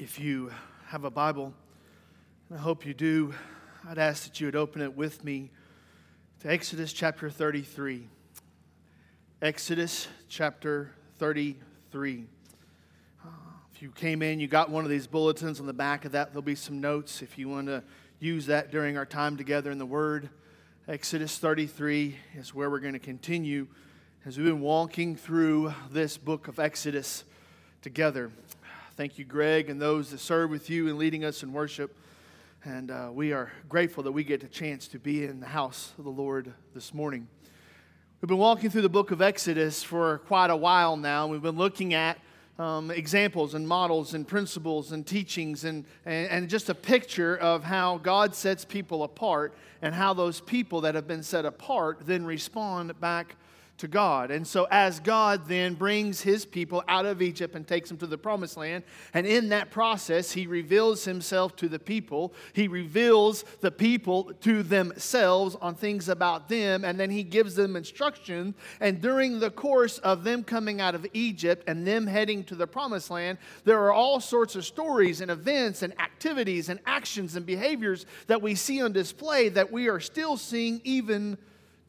If you have a Bible, and I hope you do, I'd ask that you would open it with me to Exodus chapter 33. Exodus chapter 33. Uh, if you came in, you got one of these bulletins on the back of that, there'll be some notes if you want to use that during our time together in the Word. Exodus 33 is where we're going to continue as we've been walking through this book of Exodus together. Thank you, Greg, and those that serve with you in leading us in worship. And uh, we are grateful that we get a chance to be in the house of the Lord this morning. We've been walking through the book of Exodus for quite a while now. We've been looking at um, examples and models and principles and teachings and, and, and just a picture of how God sets people apart and how those people that have been set apart then respond back to God. And so, as God then brings his people out of Egypt and takes them to the promised land, and in that process, he reveals himself to the people. He reveals the people to themselves on things about them, and then he gives them instruction. And during the course of them coming out of Egypt and them heading to the promised land, there are all sorts of stories and events and activities and actions and behaviors that we see on display that we are still seeing even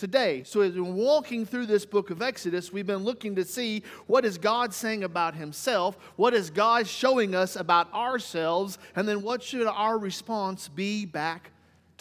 today. So as we're walking through this book of Exodus, we've been looking to see what is God saying about himself, what is God showing us about ourselves, and then what should our response be back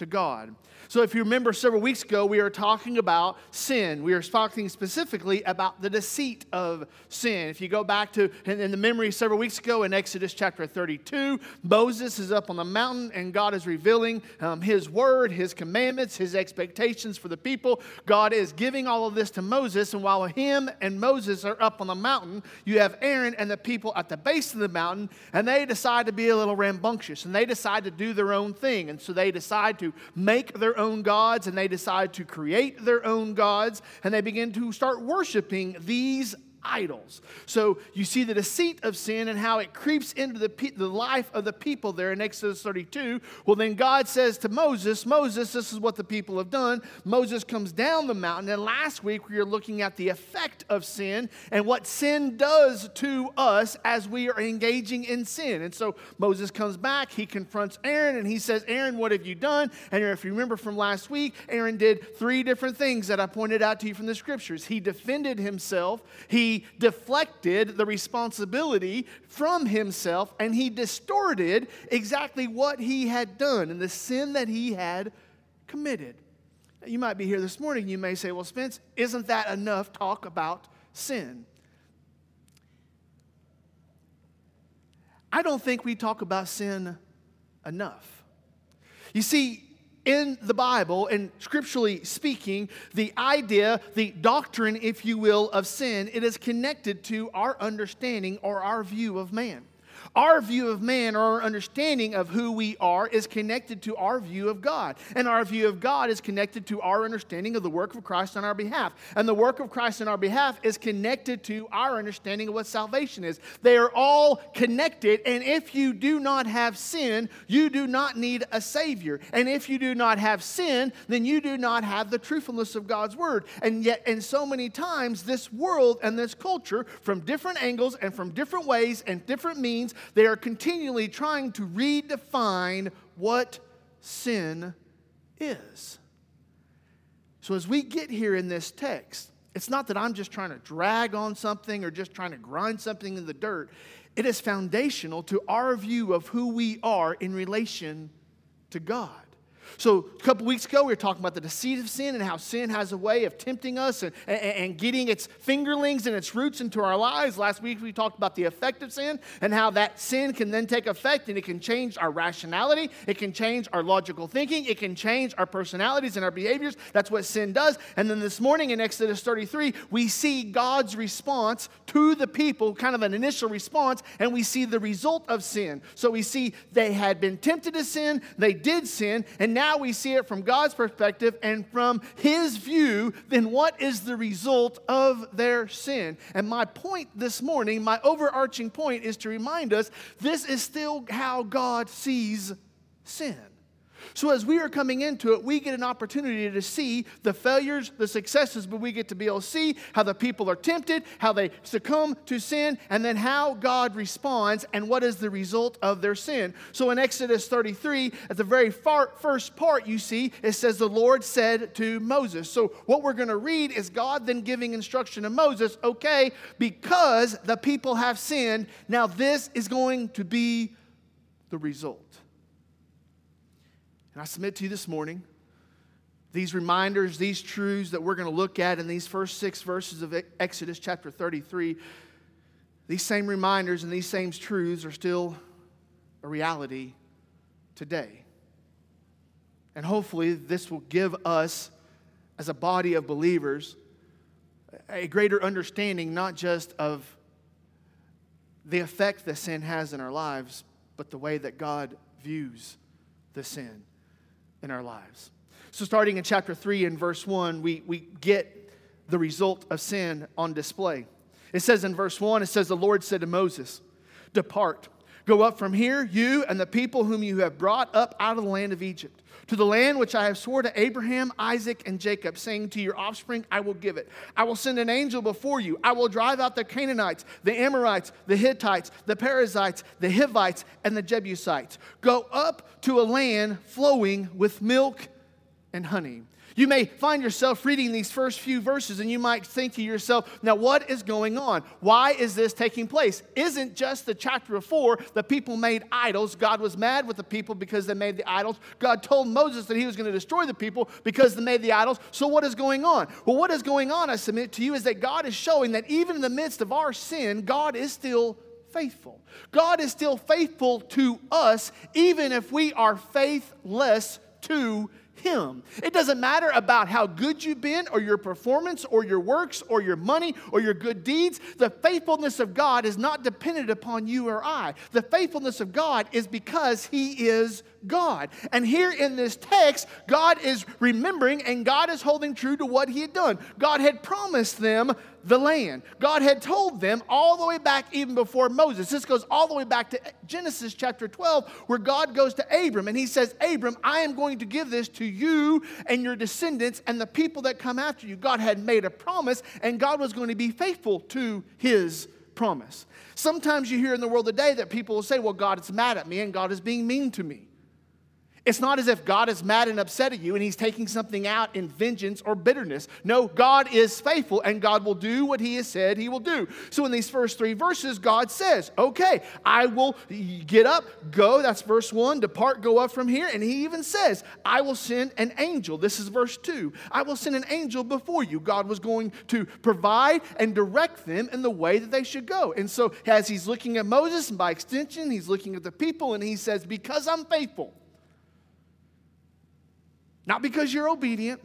to God. So, if you remember several weeks ago, we were talking about sin. We were talking specifically about the deceit of sin. If you go back to in, the memory several weeks ago in Exodus chapter 32, Moses is up on the mountain and God is revealing um, his word, his commandments, his expectations for the people. God is giving all of this to Moses, and while him and Moses are up on the mountain, you have Aaron and the people at the base of the mountain, and they decide to be a little rambunctious and they decide to do their own thing. And so they decide to make their own gods and they decide to create their own gods and they begin to start worshiping these idols. So you see the deceit of sin and how it creeps into the, pe- the life of the people there in Exodus 32. Well, then God says to Moses, Moses, this is what the people have done. Moses comes down the mountain. And last week we were looking at the effect of sin and what sin does to us as we are engaging in sin. And so Moses comes back, he confronts Aaron, and he says, Aaron, what have you done? And if you remember from last week, Aaron did three different things that I pointed out to you from the scriptures. He defended himself, he deflected the responsibility from himself and he distorted exactly what he had done and the sin that he had committed. You might be here this morning, you may say, Well, Spence, isn't that enough talk about sin? I don't think we talk about sin enough. You see, in the Bible and scripturally speaking, the idea, the doctrine, if you will, of sin, it is connected to our understanding or our view of man. Our view of man or our understanding of who we are is connected to our view of God. And our view of God is connected to our understanding of the work of Christ on our behalf. And the work of Christ on our behalf is connected to our understanding of what salvation is. They are all connected. And if you do not have sin, you do not need a Savior. And if you do not have sin, then you do not have the truthfulness of God's Word. And yet, and so many times, this world and this culture, from different angles and from different ways and different means, they are continually trying to redefine what sin is. So, as we get here in this text, it's not that I'm just trying to drag on something or just trying to grind something in the dirt. It is foundational to our view of who we are in relation to God. So, a couple weeks ago, we were talking about the deceit of sin and how sin has a way of tempting us and, and, and, getting its fingerlings and its roots into our lives. Last week, we talked about the effect of sin and how that sin can then take effect and it can change our rationality, it can change our logical thinking, it can change our personalities and our behaviors. That's what sin does. And then this morning in Exodus 33, we see God's response to the people, kind of an initial response, and we see the result of sin. So, we see they had been tempted to sin, they did sin, and now now we see it from God's perspective and from His view, then what is the result of their sin? And my point this morning, my overarching point, is to remind us this is still how God sees sin. So, as we are coming into it, we get an opportunity to see the failures, the successes, but we get to be able to see how the people are tempted, how they succumb to sin, and then how God responds and what is the result of their sin. So, in Exodus 33, at the very far, first part, you see it says, The Lord said to Moses. So, what we're going to read is God then giving instruction to Moses okay, because the people have sinned, now this is going to be the result. And I submit to you this morning these reminders, these truths that we're going to look at in these first six verses of Exodus chapter 33, these same reminders and these same truths are still a reality today. And hopefully, this will give us, as a body of believers, a greater understanding not just of the effect that sin has in our lives, but the way that God views the sin in our lives. So, starting in chapter 3 and verse 1, we, we get the result of sin on display. It says in verse 1, it says, The Lord said to Moses, Depart, go up from here, you and the people whom you have brought up out of the land of Egypt to the land which I have swore to Abraham, Isaac, and Jacob, saying, To your offspring I will give it. I will send an angel before you. I will drive out the Canaanites, the Amorites, the Hittites, the Perizzites, the Hivites, and the Jebusites. Go up to a land flowing with milk and honey. You may find yourself reading these first few verses and you might think to yourself, now what is going on? Why is this taking place? Isn't just the chapter before the people made idols? God was mad with the people because they made the idols. God told Moses that he was going to destroy the people because they made the idols. So what is going on? Well, what is going on, I submit to you, is that God is showing that even in the midst of our sin, God is still faithful. God is still faithful to us, even if we are faithless to him. It doesn't matter about how good you've been, or your performance, or your works, or your money, or your good deeds. The faithfulness of God is not dependent upon you or I. The faithfulness of God is because He is God. And here in this text, God is remembering and God is holding true to what He had done. God had promised them the land. God had told them all the way back, even before Moses. This goes all the way back to Genesis chapter 12, where God goes to Abram and he says, Abram, I am going to give this to you and your descendants and the people that come after you. God had made a promise, and God was going to be faithful to his promise. Sometimes you hear in the world today that people will say, Well, God is mad at me and God is being mean to me. It's not as if God is mad and upset at you and he's taking something out in vengeance or bitterness. No, God is faithful and God will do what he has said he will do. So in these first three verses, God says, Okay, I will get up, go. That's verse one, depart, go up from here. And he even says, I will send an angel. This is verse two. I will send an angel before you. God was going to provide and direct them in the way that they should go. And so as he's looking at Moses, and by extension, he's looking at the people, and he says, Because I'm faithful. Not because you're obedient,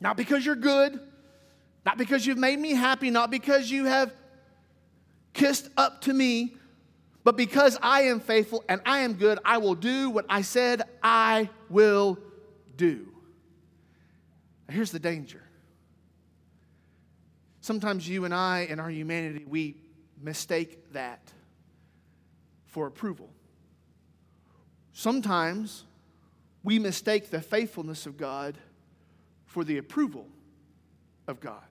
not because you're good, not because you've made me happy, not because you have kissed up to me, but because I am faithful and I am good, I will do what I said I will do. Now, here's the danger. Sometimes you and I, in our humanity, we mistake that for approval. Sometimes we mistake the faithfulness of God for the approval of God.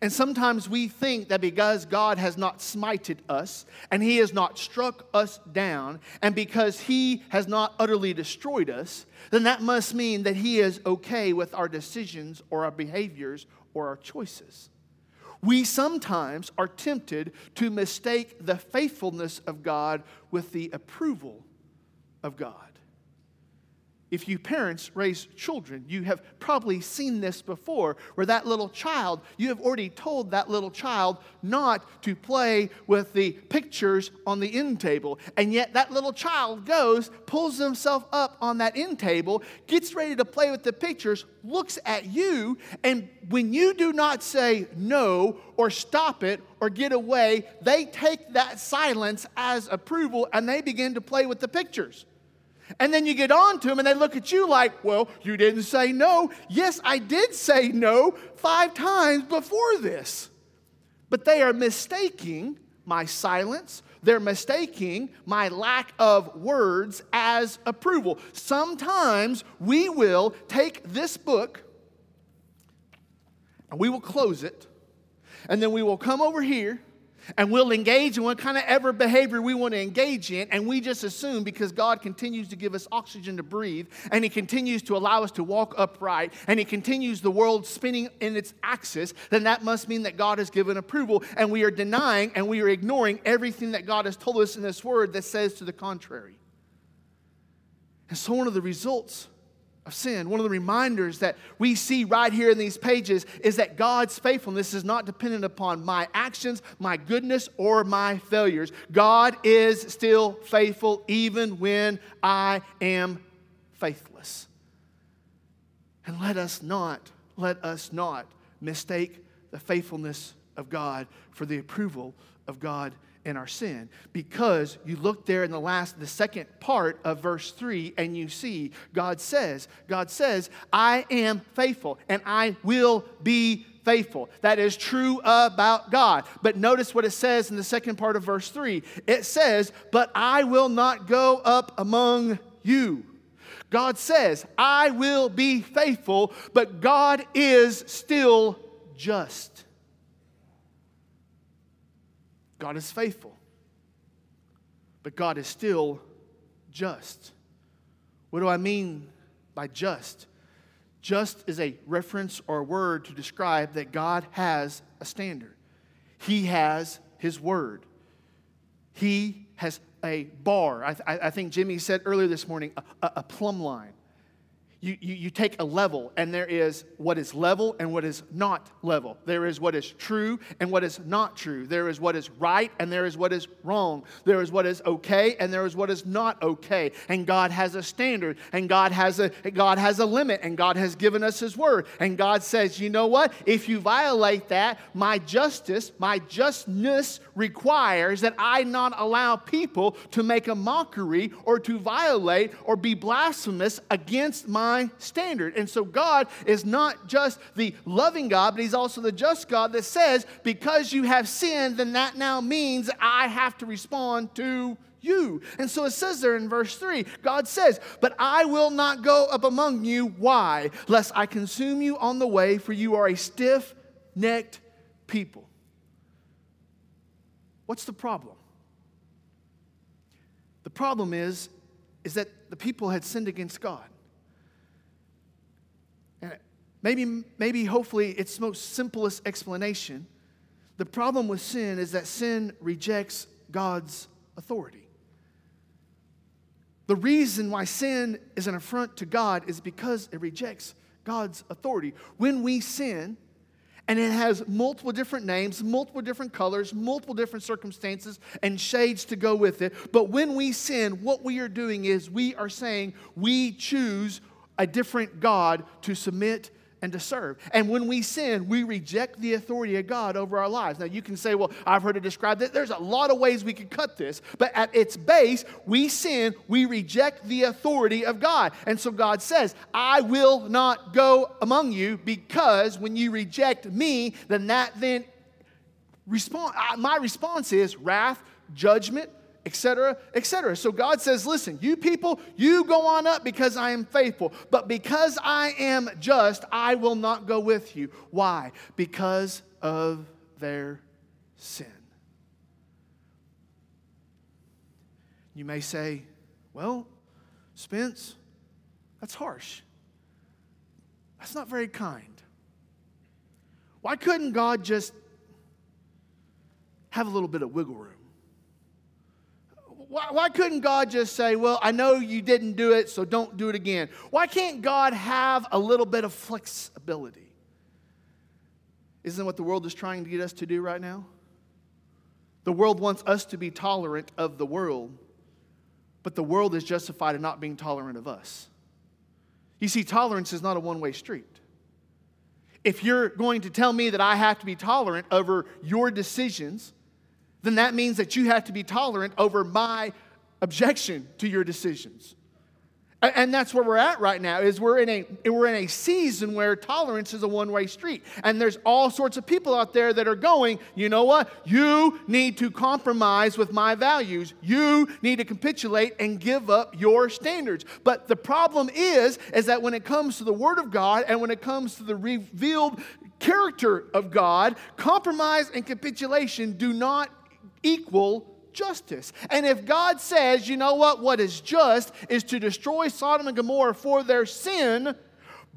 And sometimes we think that because God has not smited us and He has not struck us down, and because He has not utterly destroyed us, then that must mean that He is okay with our decisions or our behaviors or our choices. We sometimes are tempted to mistake the faithfulness of God with the approval of God. If you parents raise children, you have probably seen this before, where that little child, you have already told that little child not to play with the pictures on the end table. And yet that little child goes, pulls himself up on that end table, gets ready to play with the pictures, looks at you, and when you do not say no or stop it or get away, they take that silence as approval and they begin to play with the pictures. And then you get on to them and they look at you like, well, you didn't say no. Yes, I did say no five times before this. But they are mistaking my silence, They're mistaking my lack of words as approval. Sometimes we will take this book and we will close it, and then we will come over here and we'll engage in what kind of ever behavior we want to engage in, and we just assume because God continues to give us oxygen to breathe, and He continues to allow us to walk upright, and He continues the world spinning in its axis, then that must mean that God has given approval, and we are denying and we are ignoring everything that God has told us in this word that says to the contrary. And so, one of the results of sin. One of the reminders that we see right here in these pages is that God's faithfulness is not dependent upon my actions, my goodness, or my failures. God is still faithful even when I am faithless. And let us not, let us not mistake the faithfulness of God for the approval of God in our sin. Because you look there in the last the second part of verse 3 and you see God says God says I am faithful and I will be faithful. That is true about God. But notice what it says in the second part of verse 3 it says but I will not go up among you. God says I will be faithful but God is still just God is faithful, but God is still just. What do I mean by just? Just is a reference or a word to describe that God has a standard. He has His word. He has a bar. I, I think Jimmy said earlier this morning a, a plumb line you, you, you take a level, and there is what is level and what is not level. There is what is true and what is not true. There is what is right and there is what is wrong. There is what is okay and there is what is not okay. And God has a standard, and God has a God has a limit, and God has given us His word. And God says, you know what? If you violate that, my justice, my justness requires that I not allow people to make a mockery or to violate or be blasphemous against my my standard. And so God is not just the loving God, but He's also the just God that says, because you have sinned, then that now means I have to respond to you. And so it says there in verse 3 God says, But I will not go up among you. Why? Lest I consume you on the way, for you are a stiff necked people. What's the problem? The problem is, is that the people had sinned against God. Maybe, maybe, hopefully, its most simplest explanation. The problem with sin is that sin rejects God's authority. The reason why sin is an affront to God is because it rejects God's authority. When we sin, and it has multiple different names, multiple different colors, multiple different circumstances, and shades to go with it. But when we sin, what we are doing is we are saying we choose a different God to submit and to serve. And when we sin, we reject the authority of God over our lives. Now, you can say, well, I've heard it described that there's a lot of ways we could cut this, but at its base, we sin, we reject the authority of God. And so God says, I will not go among you because when you reject me, then that then respond, my response is wrath, judgment, etc., etc. So God says, Listen, you people, you go on up because I am faithful, but because I am just, I will not go with you. Why? Because of their sin. You may say, Well, Spence, that's harsh. That's not very kind. Why couldn't God just have a little bit of wiggle room? Why, why couldn't God just say, Well, I know you didn't do it, so don't do it again? Why can't God have a little bit of flexibility? Isn't what the world is trying to get us to do right now? The world wants us to be tolerant of the world, but the world is justified in not being tolerant of us. You see, tolerance is not a one way street. If you're going to tell me that I have to be tolerant over your decisions, then that means that you have to be tolerant over my objection to your decisions. And that's where we're at right now is we're in a we're in a season where tolerance is a one-way street. And there's all sorts of people out there that are going, you know what? You need to compromise with my values. You need to capitulate and give up your standards. But the problem is is that when it comes to the word of God and when it comes to the revealed character of God, compromise and capitulation do not equal justice. And if God says, you know what, what is just is to destroy Sodom and Gomorrah for their sin,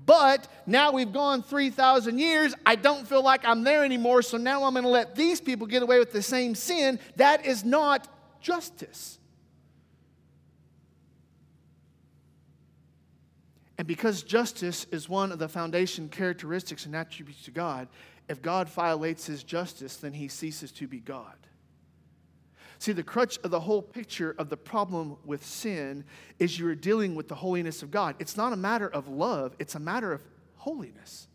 but now we've gone 3,000 years, I don't feel like I'm there anymore, so now I'm going to let these people get away with the same sin, that is not justice. And because justice is one of the foundation characteristics and attributes to God, if God violates his justice, then he ceases to be God. See, the crutch of the whole picture of the problem with sin is you're dealing with the holiness of God. It's not a matter of love, it's a matter of holiness.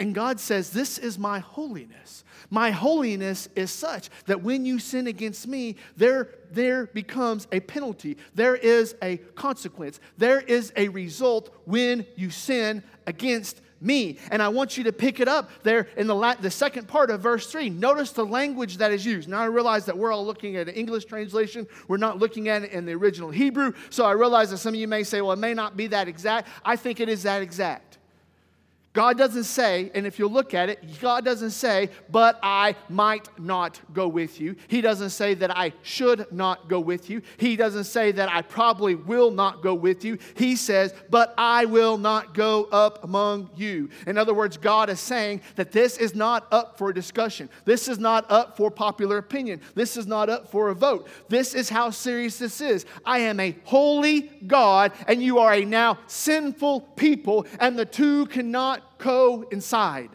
And God says, This is my holiness. My holiness is such that when you sin against me, there, there becomes a penalty. There is a consequence. There is a result when you sin against me. And I want you to pick it up there in the, la- the second part of verse 3. Notice the language that is used. Now I realize that we're all looking at an English translation, we're not looking at it in the original Hebrew. So I realize that some of you may say, well, it may not be that exact. I think it is that exact. God doesn't say, and if you look at it, God doesn't say, but I might not go with you. He doesn't say that I should not go with you. He doesn't say that I probably will not go with you. He says, but I will not go up among you. In other words, God is saying that this is not up for discussion. This is not up for popular opinion. This is not up for a vote. This is how serious this is. I am a holy God, and you are a now sinful people, and the two cannot coincide.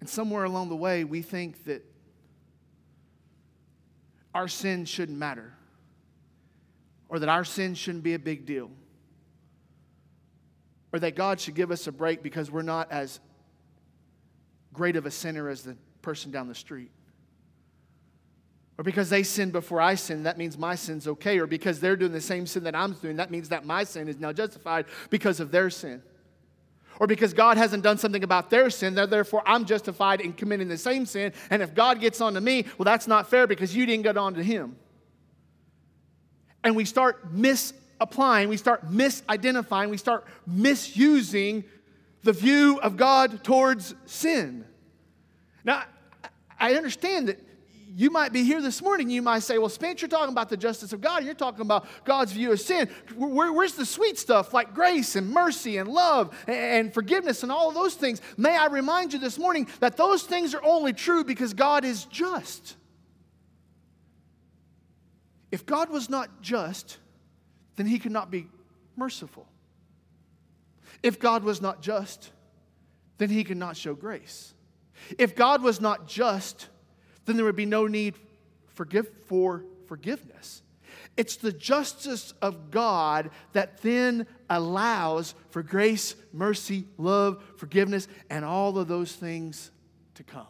And somewhere along the way, we think that our sin shouldn't matter, or that our sin shouldn't be a big deal, or that God should give us a break because we're not as great of a sinner as the person down the street. Or because they sinned before I sinned, that means my sin's okay. Or because they're doing the same sin that I'm doing, that means that my sin is now justified because of their sin. Or because God hasn't done something about their sin, therefore I'm justified in committing the same sin. And if God gets on to me, well, that's not fair because you didn't get on to him. And we start misapplying, we start misidentifying, we start misusing the view of God towards sin. Now, I understand that you might be here this morning. You might say, Well, Spence, you're talking about the justice of God. You're talking about God's view of sin. Where, where's the sweet stuff like grace and mercy and love and forgiveness and all those things? May I remind you this morning that those things are only true because God is just. If God was not just, then he could not be merciful. If God was not just, then he could not show grace. If God was not just, then there would be no need for, for forgiveness. It's the justice of God that then allows for grace, mercy, love, forgiveness, and all of those things to come.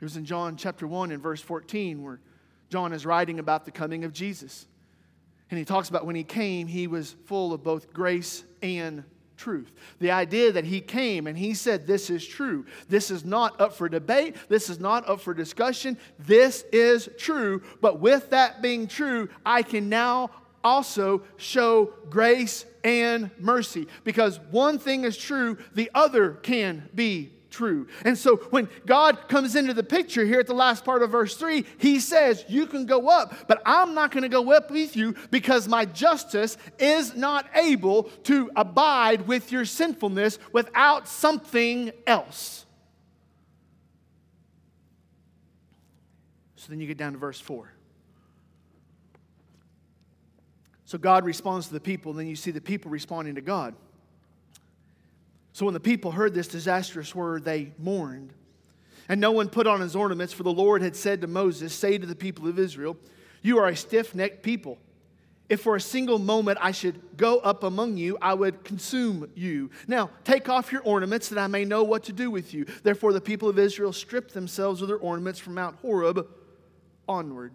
It was in John chapter 1 and verse 14 where John is writing about the coming of Jesus. And he talks about when he came, he was full of both grace and truth. The idea that he came and he said, This is true. This is not up for debate. This is not up for discussion. This is true. But with that being true, I can now also show grace and mercy because one thing is true, the other can be true. And so when God comes into the picture here at the last part of verse 3, he says, You can go up, but I'm not going to go up with you because my justice is not able to abide with your sinfulness without something else. So then you get down to verse 4. So God responds to the people, and then you see the people responding to God. So when the people heard this disastrous word, they mourned. And no one put on his ornaments, for the Lord had said to Moses, Say to the people of Israel, You are a stiff necked people. If for a single moment I should go up among you, I would consume you. Now, take off your ornaments that I may know what to do with you. Therefore, the people of Israel stripped themselves of their ornaments from Mount Horeb onward.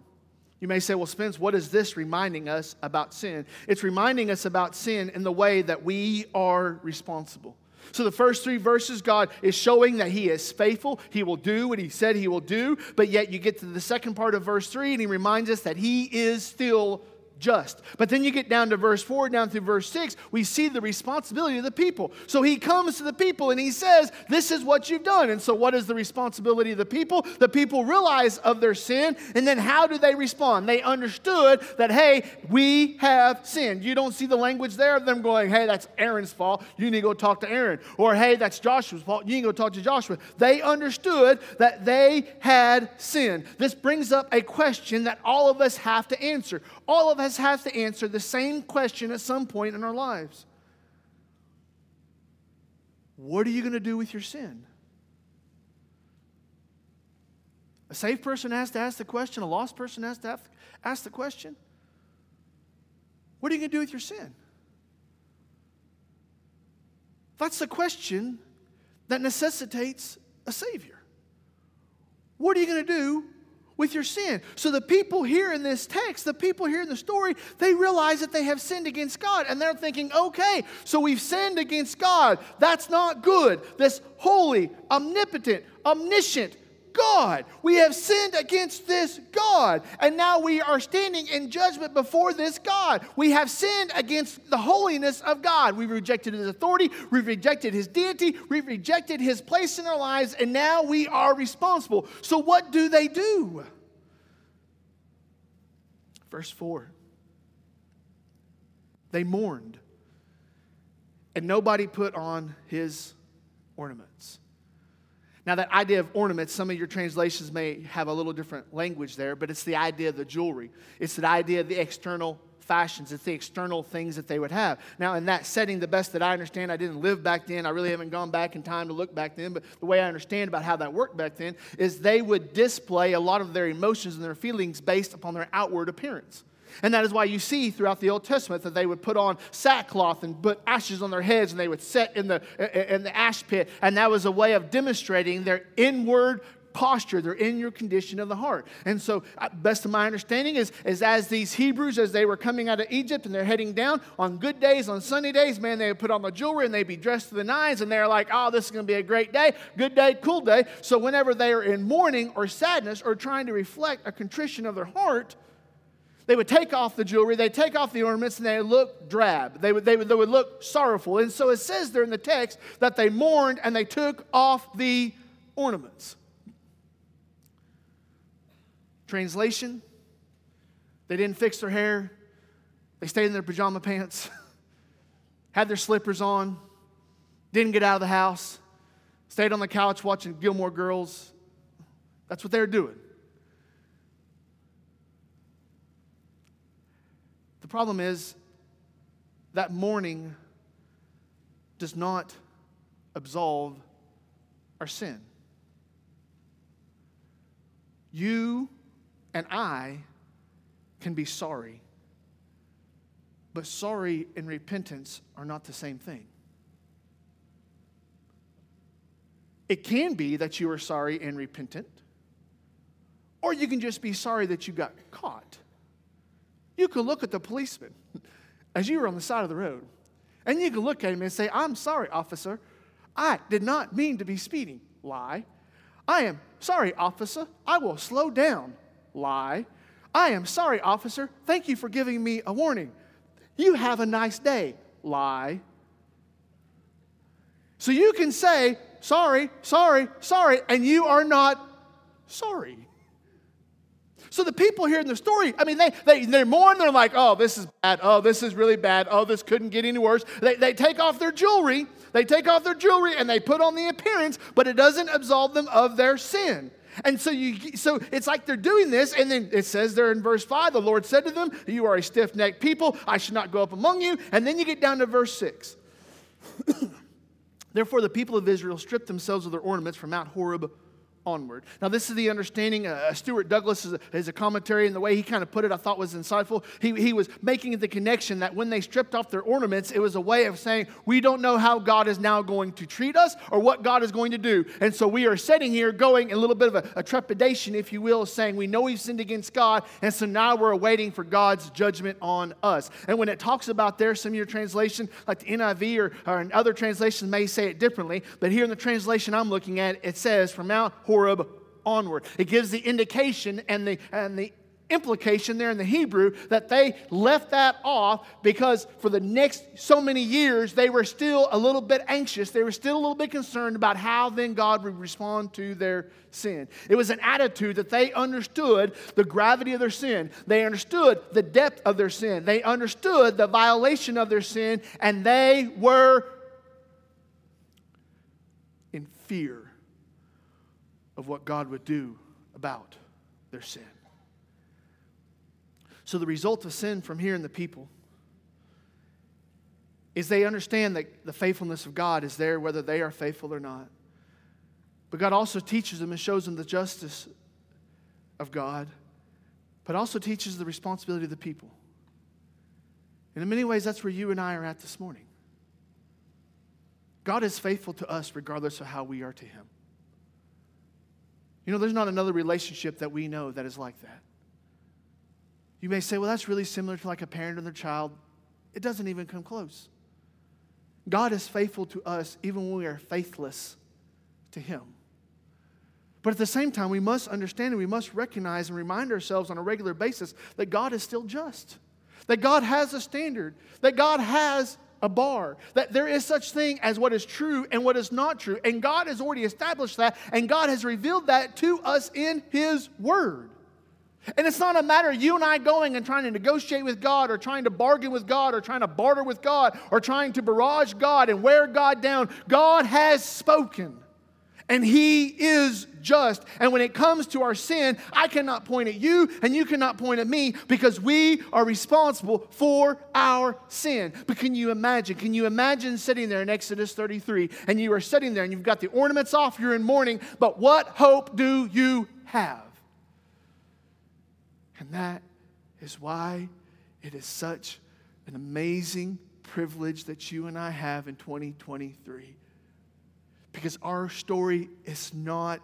You may say, well, Spence, what is this reminding us about sin? It's reminding us about sin in the way that we are responsible. So, the first three verses, God is showing that He is faithful. He will do what He said He will do. But yet, you get to the second part of verse three, and He reminds us that He is still just. But then you get down to verse 4, down through verse 6, we see the responsibility of the people. So he comes to the people and he says, This is what you've done. And so, what is the responsibility of the people? The people realize of their sin, and then how do they respond? They understood that, hey, we have sinned. You don't see the language there of them going, Hey, that's Aaron's fault. You need to go talk to Aaron. Or, Hey, that's Joshua's fault. You need to go talk to Joshua. They understood that they had sinned. This brings up a question that all of us have to answer. All of us have to answer the same question at some point in our lives What are you going to do with your sin? A saved person has to ask the question, a lost person has to ask the question. What are you going to do with your sin? That's the question that necessitates a Savior. What are you going to do with your sin. So the people here in this text, the people here in the story, they realize that they have sinned against God and they're thinking, okay, so we've sinned against God. That's not good. This holy, omnipotent, omniscient, God. We have sinned against this God, and now we are standing in judgment before this God. We have sinned against the holiness of God. We've rejected His authority, we've rejected His deity, we've rejected His place in our lives, and now we are responsible. So, what do they do? Verse 4 They mourned, and nobody put on his ornaments. Now, that idea of ornaments, some of your translations may have a little different language there, but it's the idea of the jewelry. It's the idea of the external fashions. It's the external things that they would have. Now, in that setting, the best that I understand, I didn't live back then. I really haven't gone back in time to look back then, but the way I understand about how that worked back then is they would display a lot of their emotions and their feelings based upon their outward appearance. And that is why you see throughout the Old Testament that they would put on sackcloth and put ashes on their heads and they would sit in the, in the ash pit. And that was a way of demonstrating their inward posture, their inward condition of the heart. And so, uh, best of my understanding is, is as these Hebrews, as they were coming out of Egypt and they're heading down, on good days, on sunny days, man, they would put on the jewelry and they'd be dressed to the nines and they're like, oh, this is going to be a great day, good day, cool day. So, whenever they are in mourning or sadness or trying to reflect a contrition of their heart, they would take off the jewelry, they'd take off the ornaments, and they look drab. They would, they, would, they would look sorrowful. And so it says there in the text that they mourned and they took off the ornaments. Translation They didn't fix their hair, they stayed in their pajama pants, had their slippers on, didn't get out of the house, stayed on the couch watching Gilmore Girls. That's what they were doing. Problem is that mourning does not absolve our sin. You and I can be sorry, but sorry and repentance are not the same thing. It can be that you are sorry and repentant, or you can just be sorry that you got caught. You could look at the policeman as you were on the side of the road, and you could look at him and say, I'm sorry, officer. I did not mean to be speeding. Lie. I am sorry, officer. I will slow down. Lie. I am sorry, officer. Thank you for giving me a warning. You have a nice day. Lie. So you can say, sorry, sorry, sorry, and you are not sorry. So the people here in the story, I mean, they, they, they mourn. They're like, oh, this is bad. Oh, this is really bad. Oh, this couldn't get any worse. They, they take off their jewelry. They take off their jewelry and they put on the appearance, but it doesn't absolve them of their sin. And so you so it's like they're doing this, and then it says there in verse 5, the Lord said to them, You are a stiff-necked people, I should not go up among you. And then you get down to verse 6. Therefore, the people of Israel stripped themselves of their ornaments from Mount Horeb onward. Now, this is the understanding. Uh, Stuart Douglas is a, is a, commentary, and the way he kind of put it, I thought was insightful. He, he was making the connection that when they stripped off their ornaments, it was a way of saying, We don't know how God is now going to treat us or what God is going to do. And so we are sitting here going a little bit of a, a trepidation, if you will, saying, We know we've sinned against God, and so now we're awaiting for God's judgment on us. And when it talks about there, some of your translation, like the NIV or, or other translations may say it differently, but here in the translation I'm looking at, it says, From Mount Horeb onward. It gives the indication and the, and the implication there in the Hebrew that they left that off because for the next so many years they were still a little bit anxious. They were still a little bit concerned about how then God would respond to their sin. It was an attitude that they understood the gravity of their sin, they understood the depth of their sin, they understood the violation of their sin, and they were in fear of what God would do about their sin. So, the result of sin from hearing the people is they understand that the faithfulness of God is there whether they are faithful or not. But God also teaches them and shows them the justice of God, but also teaches the responsibility of the people. And in many ways, that's where you and I are at this morning. God is faithful to us regardless of how we are to Him. You know, there's not another relationship that we know that is like that. You may say, well, that's really similar to like a parent and their child. It doesn't even come close. God is faithful to us even when we are faithless to Him. But at the same time, we must understand and we must recognize and remind ourselves on a regular basis that God is still just, that God has a standard, that God has a bar. That there is such thing as what is true and what is not true. And God has already established that, and God has revealed that to us in His Word. And it's not a matter of you and I going and trying to negotiate with God or trying to bargain with God or trying to barter with God or trying to barrage God and wear God down. God has spoken and He is just. And when it comes to our sin, I cannot point at you and you cannot point at me because we are responsible for our sin. But can you imagine? Can you imagine sitting there in Exodus 33 and you are sitting there and you've got the ornaments off, you're in mourning, but what hope do you have? And that is why it is such an amazing privilege that you and I have in 2023 because our story is not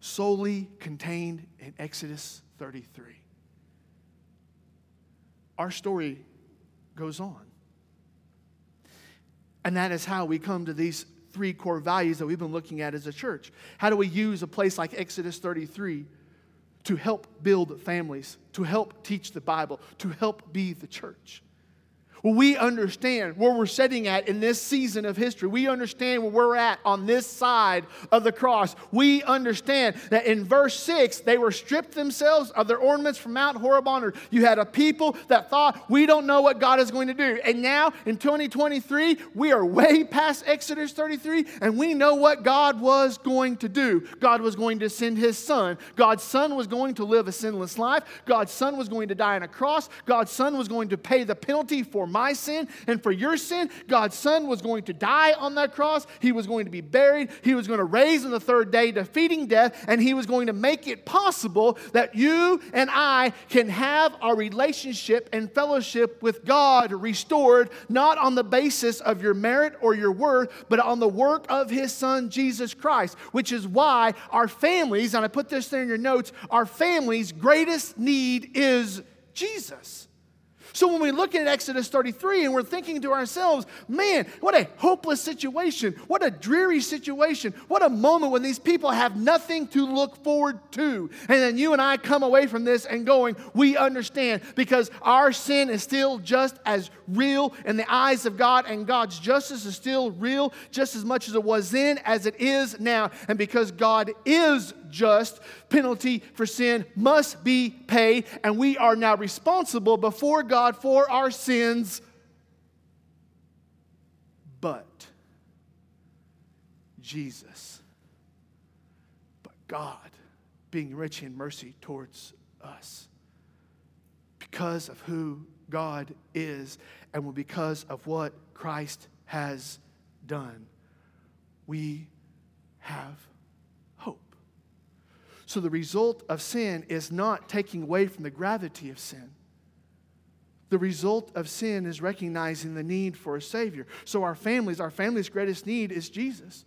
solely contained in Exodus 33. Our story goes on. And that is how we come to these three core values that we've been looking at as a church. How do we use a place like Exodus 33 to help build families, to help teach the Bible, to help be the church? We understand where we're sitting at in this season of history. We understand where we're at on this side of the cross. We understand that in verse 6, they were stripped themselves of their ornaments from Mount Horeb. You had a people that thought, we don't know what God is going to do. And now in 2023, we are way past Exodus 33, and we know what God was going to do. God was going to send his son. God's son was going to live a sinless life. God's son was going to die on a cross. God's son was going to pay the penalty for my sin and for your sin. God's Son was going to die on that cross. He was going to be buried. He was going to raise on the third day, defeating death, and He was going to make it possible that you and I can have our relationship and fellowship with God restored, not on the basis of your merit or your worth, but on the work of His Son, Jesus Christ, which is why our families, and I put this there in your notes, our families' greatest need is Jesus. So when we look at Exodus 33 and we're thinking to ourselves, man, what a hopeless situation. What a dreary situation. What a moment when these people have nothing to look forward to. And then you and I come away from this and going, we understand because our sin is still just as real in the eyes of God, and God's justice is still real just as much as it was then as it is now. And because God is just, penalty for sin must be paid, and we are now responsible before God for our sins. But Jesus, but God being rich in mercy towards us because of who God is and because of what Christ has done, we have. So the result of sin is not taking away from the gravity of sin. The result of sin is recognizing the need for a Savior. So, our families, our family's greatest need is Jesus.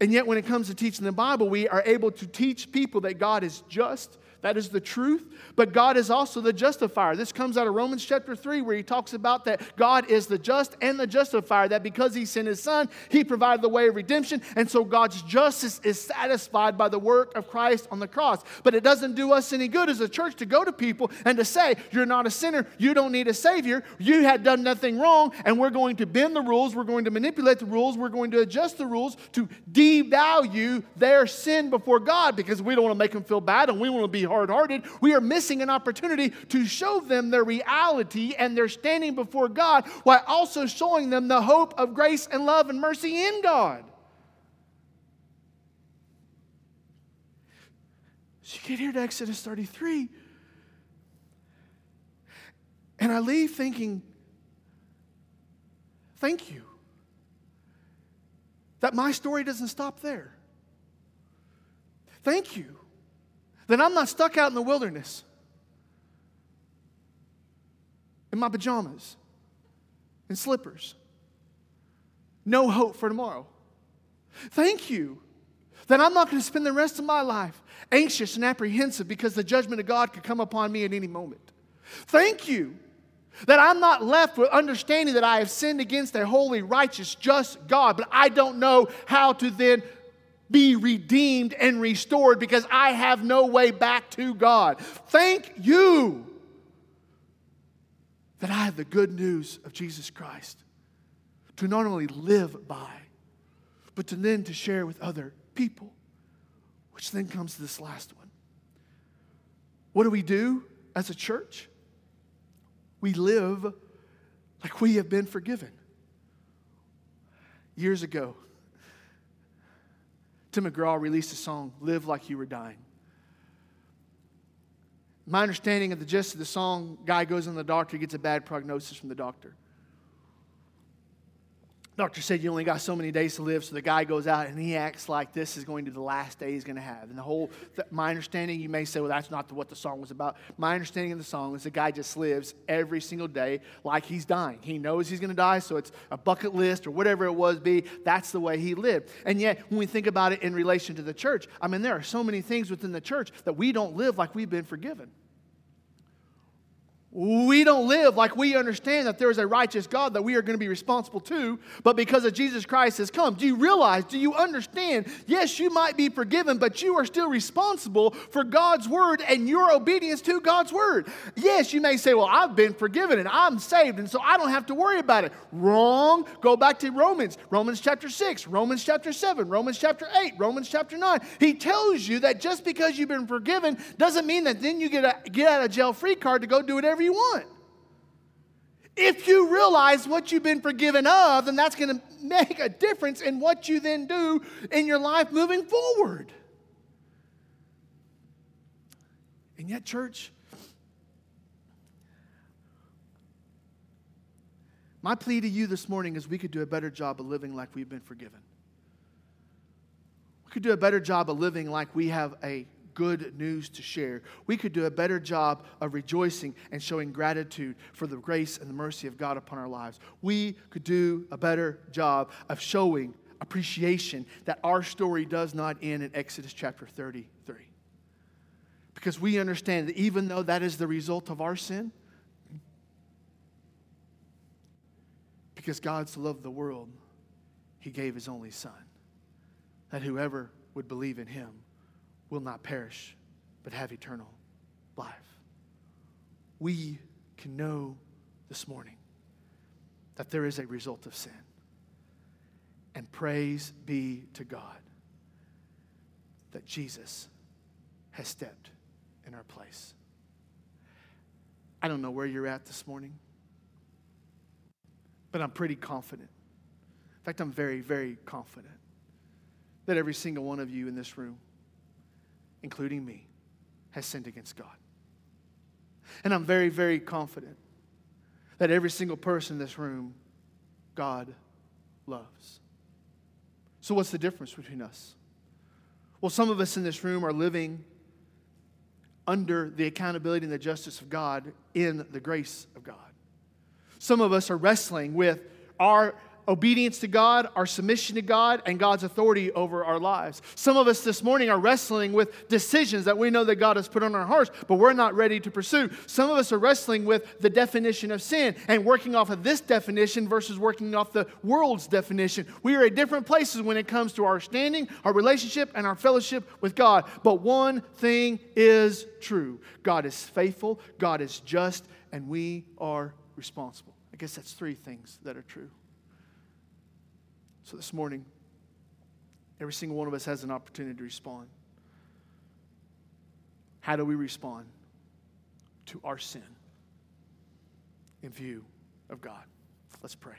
And yet, when it comes to teaching the Bible, we are able to teach people that God is just, that is the truth. But God is also the justifier. This comes out of Romans chapter 3, where he talks about that God is the just and the justifier, that because he sent his son, he provided the way of redemption. And so God's justice is satisfied by the work of Christ on the cross. But it doesn't do us any good as a church to go to people and to say, You're not a sinner, you don't need a Savior, you had done nothing wrong, and we're going to bend the rules, we're going to manipulate the rules, we're going to adjust the rules to devalue their sin before God because we don't want to make them feel bad and we want to be hard hearted, we are missing an opportunity to show them their reality and their standing before God while also showing them the hope of grace and love and mercy in God. So you get here to Exodus 33, and I leave thinking, thank you. That my story doesn't stop there. Thank you then I'm not stuck out in the wilderness in my pajamas and slippers. No hope for tomorrow. Thank you that I'm not going to spend the rest of my life anxious and apprehensive because the judgment of God could come upon me at any moment. Thank you that I'm not left with understanding that I have sinned against a holy, righteous, just God, but I don't know how to then be redeemed and restored because I have no way back to God. Thank you that I have the good news of Jesus Christ to not only live by, but to then to share with other people. Which then comes to this last one. What do we do as a church? We live like we have been forgiven. Years ago, Tim McGraw released a song, Live Like You Were Dying. My understanding of the gist of the song, guy goes in the doctor, gets a bad prognosis from the doctor. Doctor said you only got so many days to live, so the guy goes out and he acts like this is going to be the last day he's going to have. And the whole, my understanding, you may say, well, that's not what the song was about. My understanding of the song is the guy just lives every single day like he's dying. He knows he's going to die, so it's a bucket list or whatever it was be. That's the way he lived. And yet, when we think about it in relation to the church, I mean, there are so many things within the church that we don't live like we've been forgiven. We don't live like we understand that there is a righteous God that we are going to be responsible to, but because of Jesus Christ has come. Do you realize, do you understand? Yes, you might be forgiven, but you are still responsible for God's word and your obedience to God's word. Yes, you may say, Well, I've been forgiven and I'm saved, and so I don't have to worry about it. Wrong. Go back to Romans, Romans chapter 6, Romans chapter 7, Romans chapter 8, Romans chapter 9. He tells you that just because you've been forgiven doesn't mean that then you get a get out of jail free card to go do whatever you want. If you realize what you've been forgiven of, then that's going to make a difference in what you then do in your life moving forward. And yet, church, my plea to you this morning is we could do a better job of living like we've been forgiven. We could do a better job of living like we have a good news to share. We could do a better job of rejoicing and showing gratitude for the grace and the mercy of God upon our lives. We could do a better job of showing appreciation that our story does not end in Exodus chapter 33. Because we understand that even though that is the result of our sin, because God so loved the world, he gave his only Son, that whoever would believe in him will not perish, but have eternal life. We can know this morning that there is a result of sin. And praise be to God that Jesus has stepped in our place. I don't know where you're at this morning, but I'm pretty confident. In fact, I'm very, very confident that every single one of you in this room including me, has sinned against God. And I'm very, very confident that every single person in this room, God loves. So, what's the difference between us? Well, some of us in this room are living under the accountability and the justice of God in the grace of God. Some of us are wrestling with our obedience to God, our submission to God, and God's authority over our lives. Some of us this morning are wrestling with decisions that we know that God has put on our hearts, but we're not ready to pursue. Some of us are wrestling with the definition of sin and working off of this definition versus working off the world's definition. We are at different places when it comes to our standing, our relationship, and our fellowship with God. But one thing is true God is faithful, God is just, and we are responsible. I guess that's three things that are true. So this morning, every single one of us has an opportunity to respond. How do we respond to our sin in view of God? Let's pray.